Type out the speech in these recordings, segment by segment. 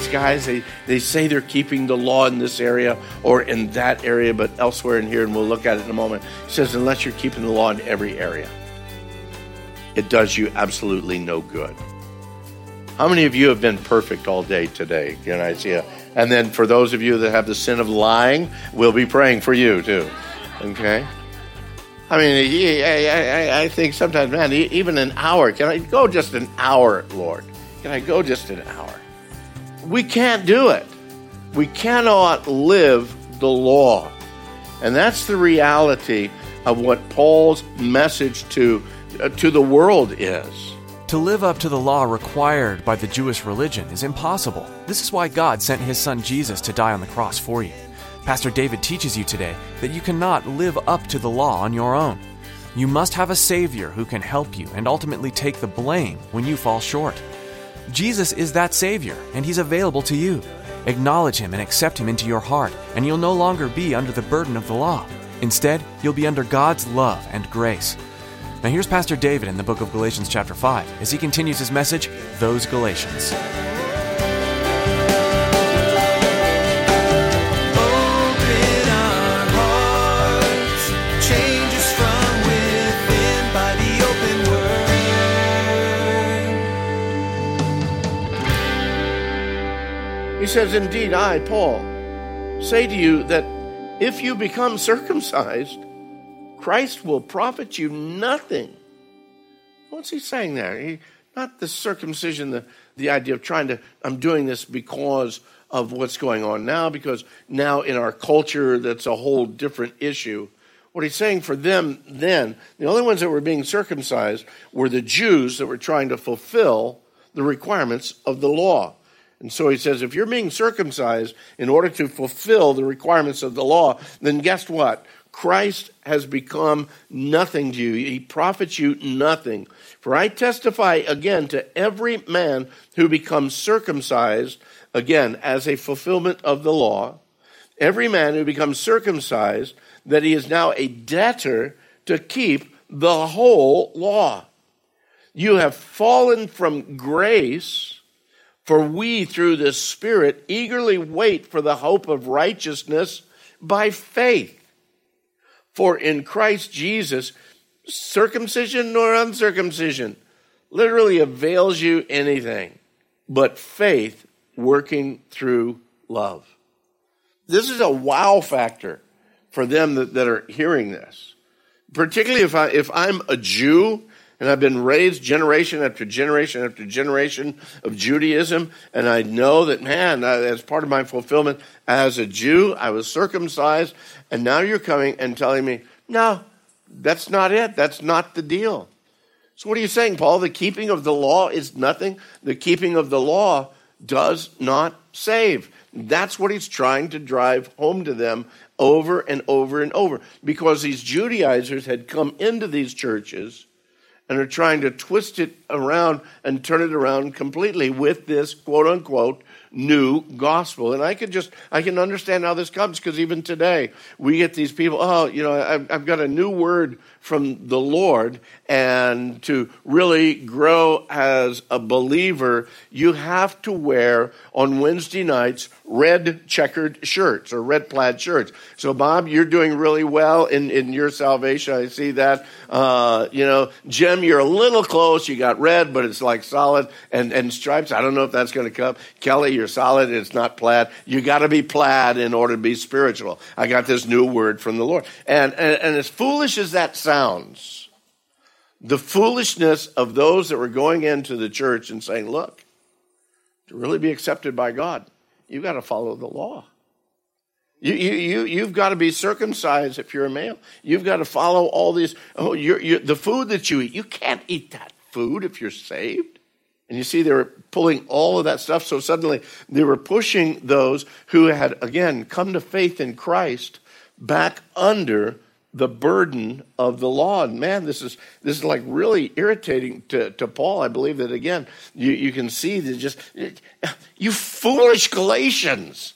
these guys they, they say they're keeping the law in this area or in that area but elsewhere in here and we'll look at it in a moment he says unless you're keeping the law in every area it does you absolutely no good how many of you have been perfect all day today can i see and then for those of you that have the sin of lying we'll be praying for you too okay I mean, I, I, I think sometimes, man, even an hour. Can I go just an hour, Lord? Can I go just an hour? We can't do it. We cannot live the law. And that's the reality of what Paul's message to, uh, to the world is. To live up to the law required by the Jewish religion is impossible. This is why God sent his son Jesus to die on the cross for you. Pastor David teaches you today that you cannot live up to the law on your own. You must have a Savior who can help you and ultimately take the blame when you fall short. Jesus is that Savior, and He's available to you. Acknowledge Him and accept Him into your heart, and you'll no longer be under the burden of the law. Instead, you'll be under God's love and grace. Now, here's Pastor David in the book of Galatians, chapter 5, as he continues his message, Those Galatians. Says, Indeed, I, Paul, say to you that if you become circumcised, Christ will profit you nothing. What's he saying there? He, not the circumcision, the, the idea of trying to, I'm doing this because of what's going on now, because now in our culture, that's a whole different issue. What he's saying for them then, the only ones that were being circumcised were the Jews that were trying to fulfill the requirements of the law. And so he says, if you're being circumcised in order to fulfill the requirements of the law, then guess what? Christ has become nothing to you. He profits you nothing. For I testify again to every man who becomes circumcised, again, as a fulfillment of the law, every man who becomes circumcised, that he is now a debtor to keep the whole law. You have fallen from grace, for we, through the Spirit, eagerly wait for the hope of righteousness by faith. For in Christ Jesus, circumcision nor uncircumcision literally avails you anything but faith working through love. This is a wow factor for them that, that are hearing this. Particularly if I if I'm a Jew and I've been raised generation after generation after generation of Judaism, and I know that, man, as part of my fulfillment as a Jew, I was circumcised, and now you're coming and telling me, no, that's not it. That's not the deal. So, what are you saying, Paul? The keeping of the law is nothing. The keeping of the law does not save. That's what he's trying to drive home to them over and over and over. Because these Judaizers had come into these churches and are trying to twist it around and turn it around completely with this quote unquote new gospel. And I can just, I can understand how this comes because even today we get these people, oh, you know, I've, I've got a new word from the Lord. And to really grow as a believer, you have to wear on Wednesday nights red checkered shirts or red plaid shirts. So, Bob, you're doing really well in, in your salvation. I see that. Uh, you know, Jim, you're a little close. You got red, but it's like solid and, and stripes. I don't know if that's going to come. Kelly, you're solid. It's not plaid. You got to be plaid in order to be spiritual. I got this new word from the Lord. And, and, and as foolish as that sounds, the foolishness of those that were going into the church and saying, look, to really be accepted by God, you've got to follow the law. You, you, you, you've got to be circumcised if you're a male. You've got to follow all these. Oh, you're, you're, the food that you eat, you can't eat that food if you're saved. And you see, they were pulling all of that stuff. So suddenly they were pushing those who had, again, come to faith in Christ back under the burden of the law. And man, this is this is like really irritating to, to Paul. I believe that again, you, you can see that just you foolish Galatians.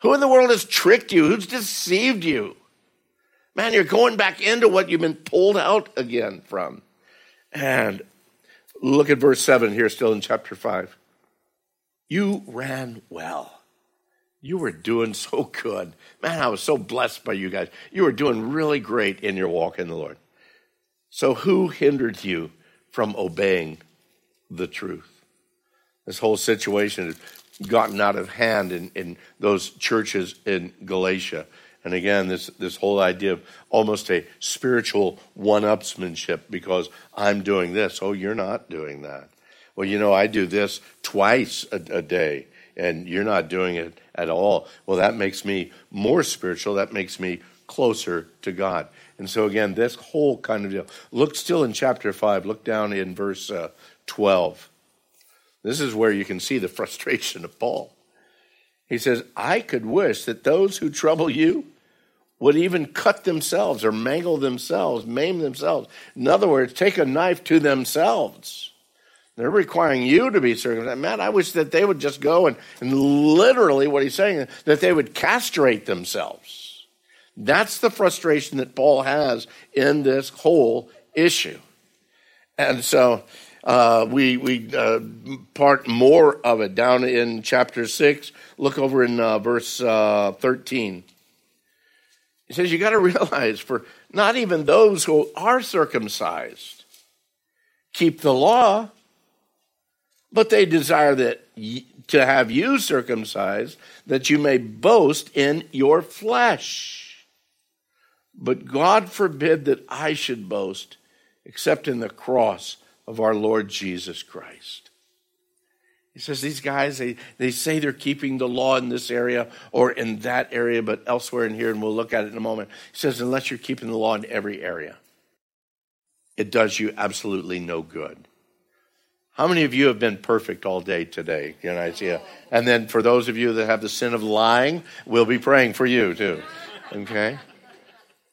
Who in the world has tricked you? Who's deceived you? Man, you're going back into what you've been pulled out again from. And look at verse 7 here, still in chapter 5. You ran well. You were doing so good. Man, I was so blessed by you guys. You were doing really great in your walk in the Lord. So, who hindered you from obeying the truth? This whole situation has gotten out of hand in, in those churches in Galatia. And again, this, this whole idea of almost a spiritual one upsmanship because I'm doing this. Oh, you're not doing that. Well, you know, I do this twice a, a day and you're not doing it at all. Well, that makes me more spiritual. That makes me closer to God. And so, again, this whole kind of deal. Look still in chapter 5, look down in verse uh, 12. This is where you can see the frustration of Paul. He says, I could wish that those who trouble you would even cut themselves or mangle themselves, maim themselves. In other words, take a knife to themselves. They're requiring you to be circumcised. Man, I wish that they would just go and, and literally what he's saying, that they would castrate themselves. That's the frustration that Paul has in this whole issue. And so uh, we, we uh, part more of it down in chapter 6. Look over in uh, verse uh, 13. He says, You got to realize, for not even those who are circumcised keep the law but they desire that to have you circumcised, that you may boast in your flesh. But God forbid that I should boast except in the cross of our Lord Jesus Christ. He says these guys, they, they say they're keeping the law in this area or in that area, but elsewhere in here, and we'll look at it in a moment. He says, unless you're keeping the law in every area, it does you absolutely no good. How many of you have been perfect all day today? Can I see? And then for those of you that have the sin of lying, we'll be praying for you too. Okay?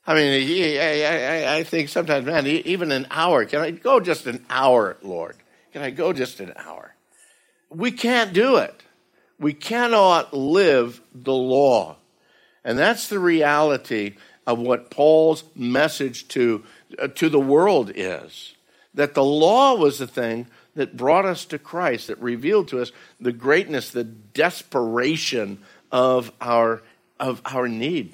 I mean, I, I think sometimes, man, even an hour. Can I go just an hour, Lord? Can I go just an hour? We can't do it. We cannot live the law. And that's the reality of what Paul's message to, uh, to the world is. That the law was the thing that brought us to Christ, that revealed to us the greatness, the desperation of our of our need.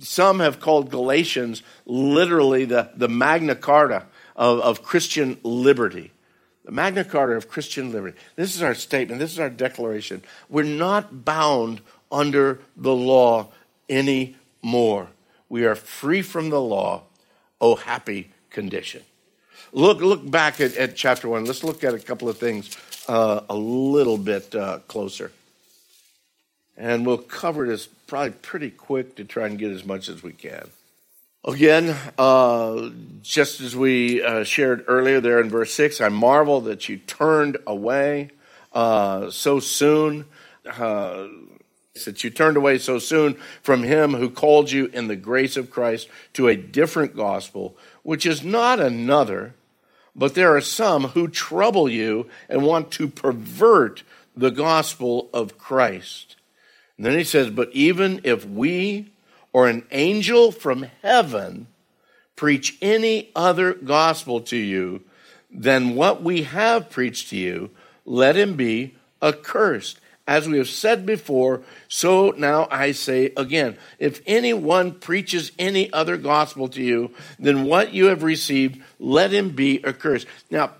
Some have called Galatians literally the, the Magna Carta of, of Christian liberty. The Magna Carta of Christian liberty. This is our statement, this is our declaration. We're not bound under the law anymore. We are free from the law. Oh, happy condition. Look, look back at, at chapter one. Let's look at a couple of things uh, a little bit uh, closer. And we'll cover this probably pretty quick to try and get as much as we can. Again, uh, just as we uh, shared earlier there in verse 6, I marvel that you turned away uh, so soon, uh, that you turned away so soon from him who called you in the grace of Christ to a different gospel, which is not another but there are some who trouble you and want to pervert the gospel of Christ. And then he says, But even if we or an angel from heaven preach any other gospel to you than what we have preached to you, let him be accursed. As we have said before, so now I say again if anyone preaches any other gospel to you than what you have received, let him be accursed. Now,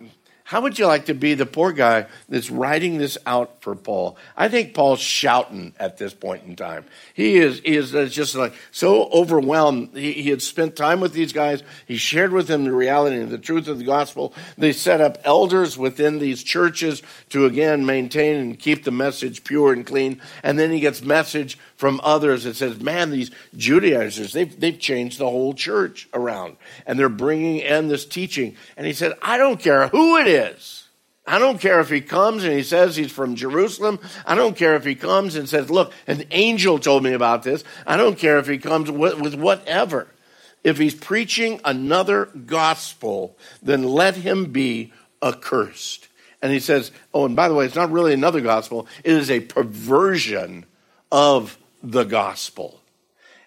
how would you like to be the poor guy that's writing this out for Paul? I think Paul's shouting at this point in time. He is, he is uh, just like so overwhelmed. He, he had spent time with these guys. He shared with them the reality and the truth of the gospel. They set up elders within these churches to again maintain and keep the message pure and clean. And then he gets message from others that says, man, these Judaizers, they've, they've changed the whole church around and they're bringing in this teaching. And he said, I don't care who it is. I don't care if he comes and he says he's from Jerusalem. I don't care if he comes and says, look, an angel told me about this. I don't care if he comes with, with whatever. If he's preaching another gospel, then let him be accursed. And he says, oh, and by the way, it's not really another gospel, it is a perversion of the gospel.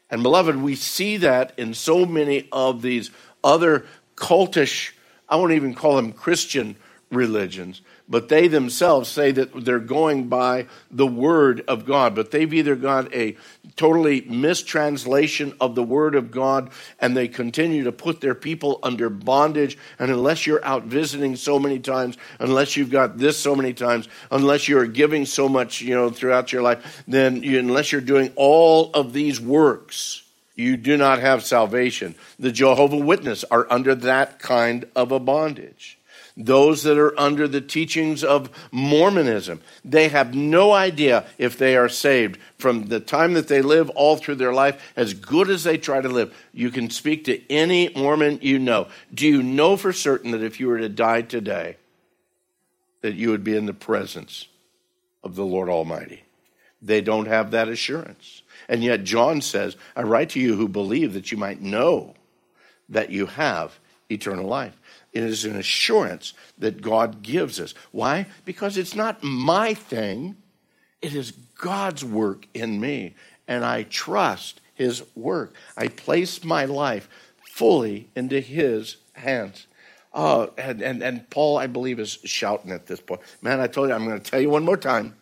And beloved, we see that in so many of these other cultish, I won't even call them Christian religions, but they themselves say that they're going by the word of God. But they've either got a totally mistranslation of the word of God and they continue to put their people under bondage. And unless you're out visiting so many times, unless you've got this so many times, unless you're giving so much, you know, throughout your life, then you, unless you're doing all of these works, you do not have salvation. The Jehovah Witness are under that kind of a bondage those that are under the teachings of Mormonism. They have no idea if they are saved from the time that they live all through their life, as good as they try to live. You can speak to any Mormon you know. Do you know for certain that if you were to die today, that you would be in the presence of the Lord Almighty? They don't have that assurance. And yet, John says, I write to you who believe that you might know that you have eternal life. It is an assurance that God gives us. Why? Because it's not my thing, it is God's work in me. And I trust His work. I place my life fully into His hands. Uh, and, and, and Paul, I believe, is shouting at this point. Man, I told you, I'm going to tell you one more time.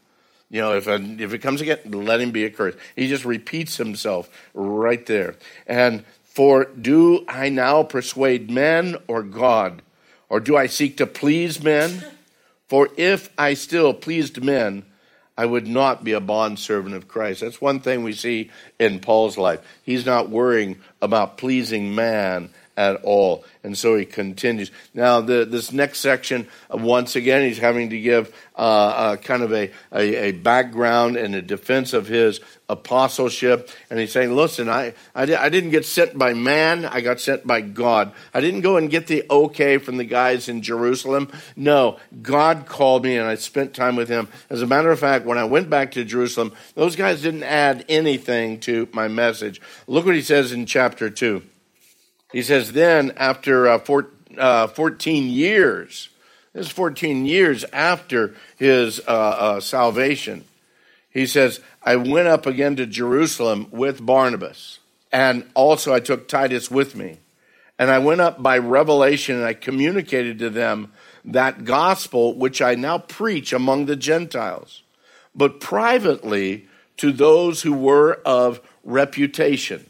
You know, if, if it comes again, let him be accursed. He just repeats himself right there. And for do I now persuade men or God? Or do I seek to please men? For if I still pleased men, I would not be a bondservant of Christ. That's one thing we see in Paul's life. He's not worrying about pleasing man at all. And so he continues. Now, the, this next section, uh, once again, he's having to give uh, uh, kind of a, a, a, background and a defense of his apostleship. And he's saying, listen, I, I, I didn't get sent by man, I got sent by God. I didn't go and get the okay from the guys in Jerusalem. No, God called me and I spent time with him. As a matter of fact, when I went back to Jerusalem, those guys didn't add anything to my message. Look what he says in chapter 2. He says, then after uh, four, uh, 14 years, this is 14 years after his uh, uh, salvation, he says, I went up again to Jerusalem with Barnabas, and also I took Titus with me. And I went up by revelation and I communicated to them that gospel which I now preach among the Gentiles, but privately to those who were of reputation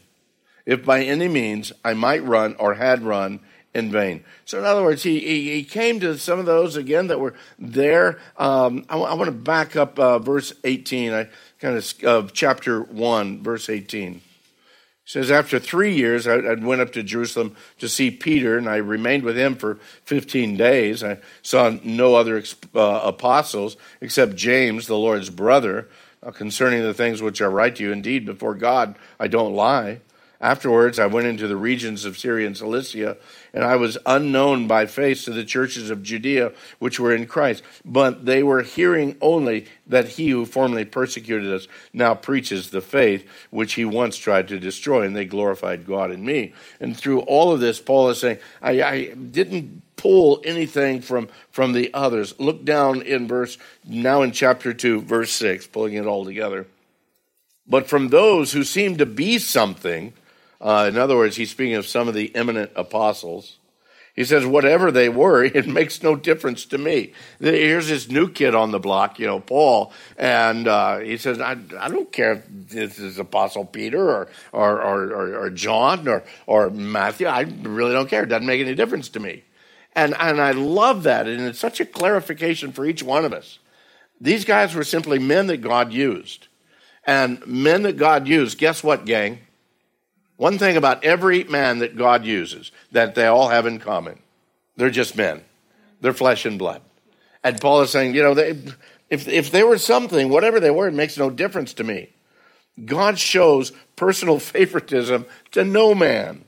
if by any means I might run or had run in vain. So, in other words, he, he, he came to some of those again that were there. Um, I, want to back up uh, verse 18, I kind of of chapter 1, verse 18. It says, After three years, I, I, went up to Jerusalem to see Peter, and I remained with him for 15 days. I saw no other uh, apostles except James, the Lord's brother. Concerning the things which I write to you, indeed, before God, I don't lie. Afterwards, I went into the regions of Syria and Cilicia, and I was unknown by face to the churches of Judea which were in Christ. But they were hearing only that he who formerly persecuted us now preaches the faith which he once tried to destroy, and they glorified God in me. And through all of this, Paul is saying, I, I didn't pull anything from, from the others. Look down in verse, now in chapter 2, verse 6, pulling it all together. But from those who seem to be something, uh, in other words, he's speaking of some of the eminent apostles. He says, whatever they were, it makes no difference to me. Here's this new kid on the block, you know, Paul, and uh, he says, I, I don't care if this is Apostle Peter or, or, or, or, John or, or Matthew. I really don't care. It doesn't make any difference to me. And, and I love that, and it's such a clarification for each one of us. These guys were simply men that God used. And men that God used, guess what, gang? One thing about every man that God uses that they all have in common they're just men, they're flesh and blood. And Paul is saying, you know, they, if, if they were something, whatever they were, it makes no difference to me. God shows personal favoritism to no man.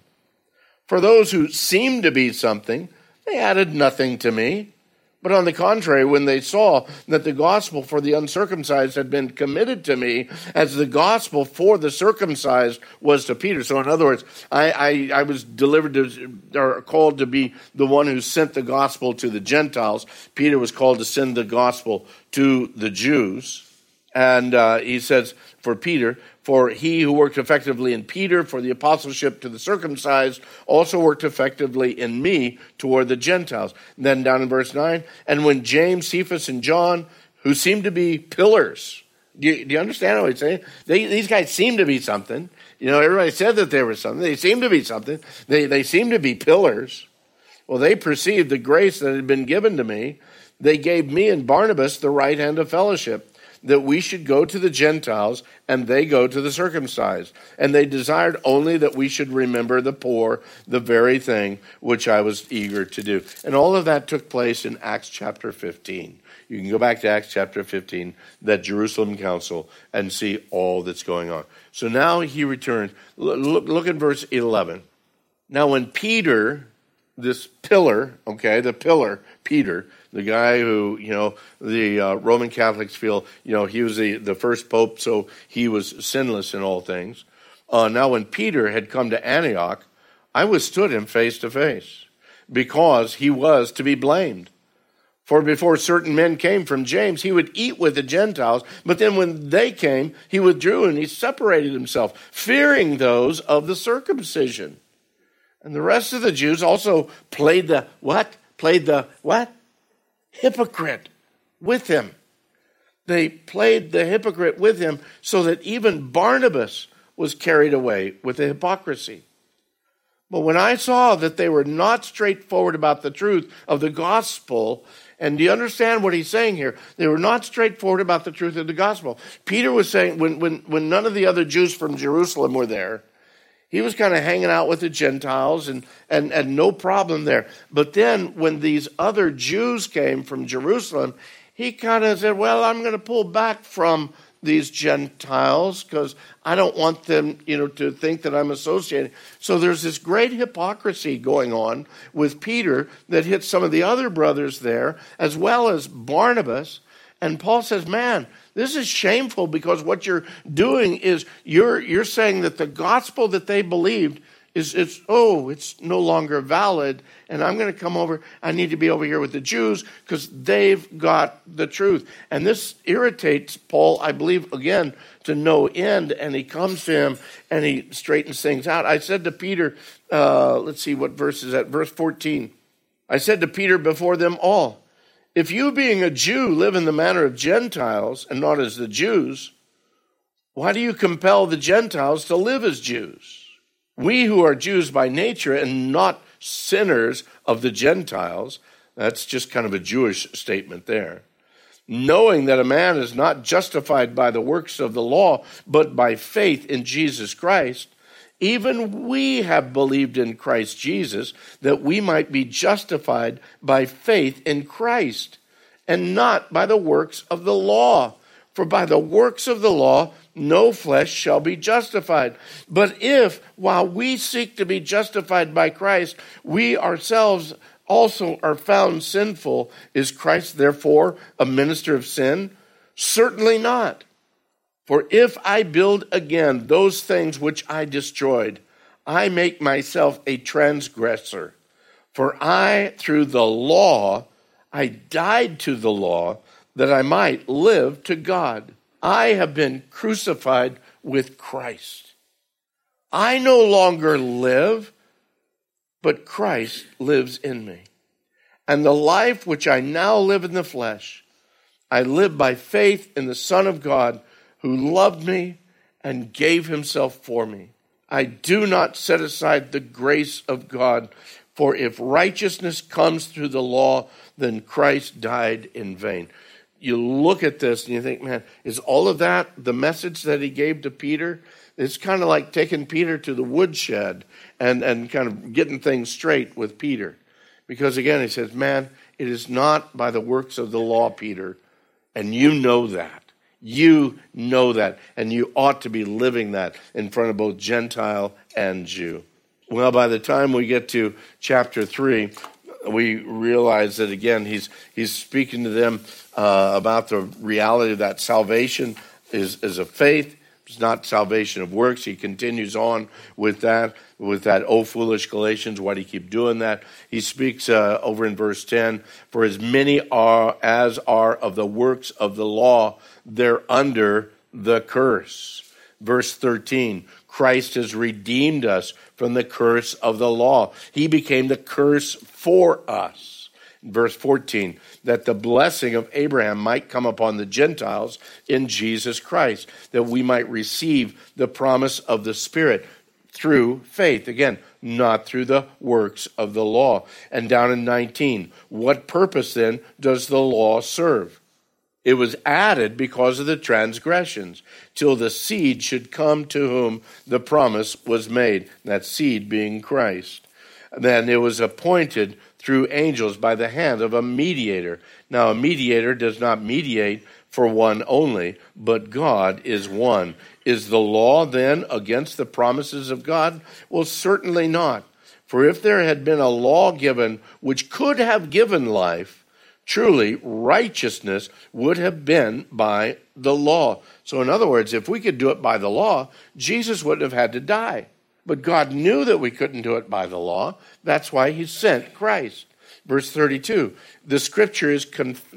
For those who seemed to be something, they added nothing to me. But on the contrary, when they saw that the gospel for the uncircumcised had been committed to me as the gospel for the circumcised was to Peter. So, in other words, I, I, I was delivered to, or called to be the one who sent the gospel to the Gentiles. Peter was called to send the gospel to the Jews. And uh, he says, for Peter, for he who worked effectively in Peter for the apostleship to the circumcised also worked effectively in me toward the Gentiles. And then down in verse 9, and when James, Cephas, and John, who seemed to be pillars, do you, do you understand what he's saying? They, these guys seem to be something. You know, everybody said that they were something. They seem to be something. They, they seem to be pillars. Well, they perceived the grace that had been given to me. They gave me and Barnabas the right hand of fellowship that we should go to the Gentiles and they go to the circumcised. And they desired only that we should remember the poor, the very thing which I was eager to do. And all of that took place in Acts chapter 15. You can go back to Acts chapter 15, that Jerusalem council, and see all that's going on. So now he returns. Look, look at verse 11. Now, when Peter, this pillar, okay, the pillar, Peter, the guy who, you know, the uh, Roman Catholics feel, you know, he was the, the first pope, so he was sinless in all things. Uh, now, when Peter had come to Antioch, I withstood him face to face because he was to be blamed. For before certain men came from James, he would eat with the Gentiles, but then when they came, he withdrew and he separated himself, fearing those of the circumcision. And the rest of the Jews also played the what? Played the what? hypocrite with him. They played the hypocrite with him so that even Barnabas was carried away with the hypocrisy. But when I saw that they were not straightforward about the truth of the gospel, and do you understand what he's saying here? They were not straightforward about the truth of the gospel. Peter was saying, when, when, when none of the other Jews from Jerusalem were there, he was kind of hanging out with the Gentiles and, and, and no problem there. But then when these other Jews came from Jerusalem, he kind of said, Well, I'm going to pull back from these Gentiles because I don't want them, you know, to think that I'm associated. So there's this great hypocrisy going on with Peter that hits some of the other brothers there, as well as Barnabas. And Paul says, Man, this is shameful because what you're doing is you're, you're saying that the gospel that they believed is it's oh it's no longer valid and i'm going to come over i need to be over here with the jews because they've got the truth. And this irritates paul i believe again to no end and he comes to him and he straightens things out. I said to peter uh, let's see what verse is that verse 14 i said to peter before them all if you, being a Jew, live in the manner of Gentiles and not as the Jews, why do you compel the Gentiles to live as Jews? We who are Jews by nature and not sinners of the Gentiles, that's just kind of a Jewish statement there. Knowing that a man is not justified by the works of the law, but by faith in Jesus Christ, even we have believed in Christ Jesus that we might be justified by faith in Christ and not by the works of the law. For by the works of the law, no flesh shall be justified. But if, while we seek to be justified by Christ, we ourselves also are found sinful, is Christ therefore a minister of sin? Certainly not. For if I build again those things which I destroyed, I make myself a transgressor. For I, through the law, I died to the law that I might live to God. I have been crucified with Christ. I no longer live, but Christ lives in me. And the life which I now live in the flesh, I live by faith in the Son of God who loved me and gave himself for me. I do not set aside the grace of God, for if righteousness comes through the law, then Christ died in vain. You look at this and you think, man, is all of that the message that he gave to Peter? It's kind of like taking Peter to the woodshed and, and kind of getting things straight with Peter. Because again, he says, man, it is not by the works of the law, Peter, and you know that. You know that, and you ought to be living that in front of both Gentile and Jew. Well, by the time we get to chapter 3, we realize that again, he's, he's speaking to them uh, about the reality that salvation is, is a faith. It's not salvation of works. He continues on with that, with that, oh, foolish Galatians, why do you keep doing that? He speaks uh, over in verse 10 For as many are as are of the works of the law, they're under the curse. Verse 13 Christ has redeemed us from the curse of the law. He became the curse for us. Verse 14, that the blessing of Abraham might come upon the Gentiles in Jesus Christ, that we might receive the promise of the Spirit through faith. Again, not through the works of the law. And down in 19, what purpose then does the law serve? It was added because of the transgressions, till the seed should come to whom the promise was made, that seed being Christ. Then it was appointed through angels by the hand of a mediator. Now, a mediator does not mediate for one only, but God is one. Is the law then against the promises of God? Well, certainly not. For if there had been a law given which could have given life, Truly, righteousness would have been by the law. So, in other words, if we could do it by the law, Jesus wouldn't have had to die. But God knew that we couldn't do it by the law. That's why he sent Christ. Verse 32 The scripture is,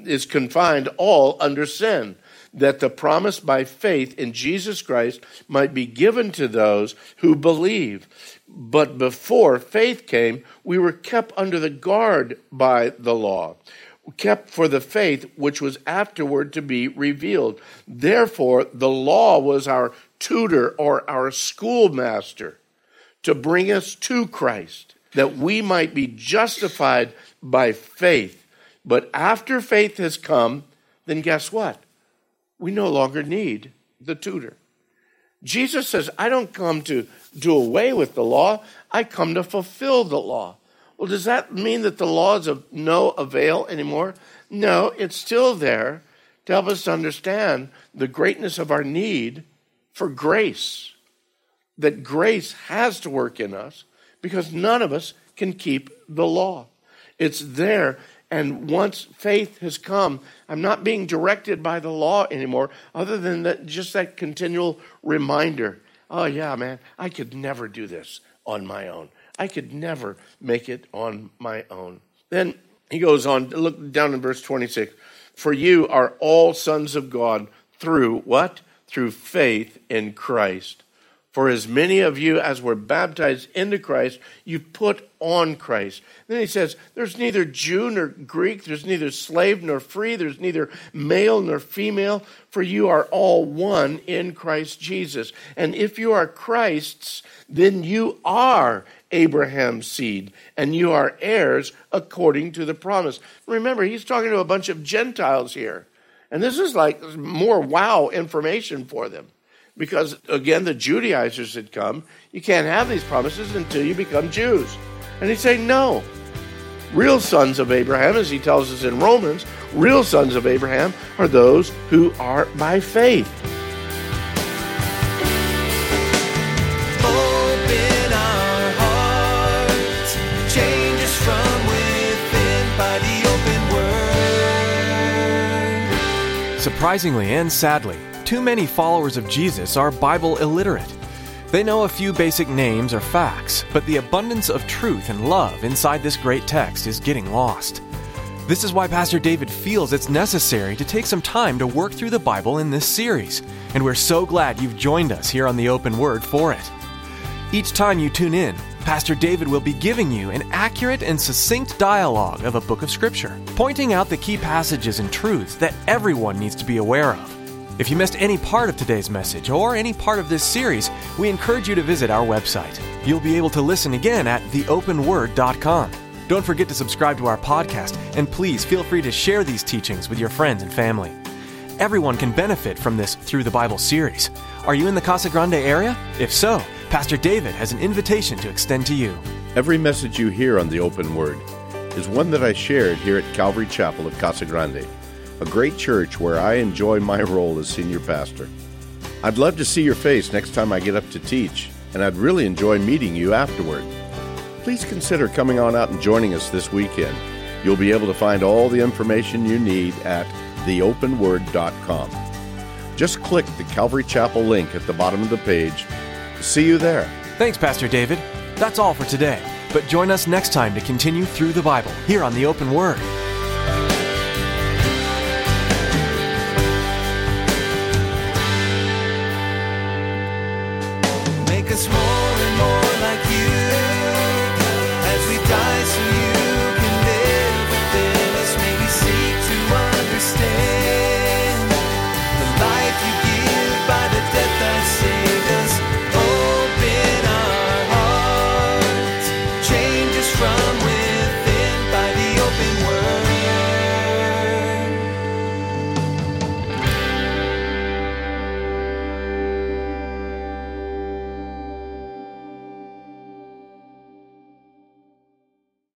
is confined all under sin, that the promise by faith in Jesus Christ might be given to those who believe. But before faith came, we were kept under the guard by the law kept for the faith which was afterward to be revealed. Therefore, the law was our tutor or our schoolmaster to bring us to Christ, that we might be justified by faith. But after faith has come, then guess what? We no longer need the tutor. Jesus says, I don't come to do away with the law, I come to fulfill the law. Well, does that mean that the law is of no avail anymore? No, it's still there to help us understand the greatness of our need for grace. That grace has to work in us because none of us can keep the law. It's there. And once faith has come, I'm not being directed by the law anymore, other than that, just that continual reminder oh, yeah, man, I could never do this on my own. I could never make it on my own. Then he goes on, look down in verse 26. For you are all sons of God through what? Through faith in Christ. For as many of you as were baptized into Christ, you put on Christ. Then he says, There's neither Jew nor Greek, there's neither slave nor free, there's neither male nor female, for you are all one in Christ Jesus. And if you are Christ's, then you are Abraham's seed, and you are heirs according to the promise. Remember, he's talking to a bunch of Gentiles here. And this is like more wow information for them. Because again, the Judaizers had come. You can't have these promises until you become Jews. And he's say, no. Real sons of Abraham, as he tells us in Romans, real sons of Abraham are those who are by faith. Surprisingly and sadly, too many followers of Jesus are Bible illiterate. They know a few basic names or facts, but the abundance of truth and love inside this great text is getting lost. This is why Pastor David feels it's necessary to take some time to work through the Bible in this series, and we're so glad you've joined us here on the Open Word for it. Each time you tune in, Pastor David will be giving you an accurate and succinct dialogue of a book of Scripture, pointing out the key passages and truths that everyone needs to be aware of. If you missed any part of today's message or any part of this series, we encourage you to visit our website. You'll be able to listen again at theopenword.com. Don't forget to subscribe to our podcast, and please feel free to share these teachings with your friends and family. Everyone can benefit from this Through the Bible series. Are you in the Casa Grande area? If so, Pastor David has an invitation to extend to you. Every message you hear on the open word is one that I shared here at Calvary Chapel of Casa Grande. A great church where I enjoy my role as senior pastor. I'd love to see your face next time I get up to teach, and I'd really enjoy meeting you afterward. Please consider coming on out and joining us this weekend. You'll be able to find all the information you need at theopenword.com. Just click the Calvary Chapel link at the bottom of the page. See you there. Thanks, Pastor David. That's all for today. But join us next time to continue through the Bible here on the Open Word.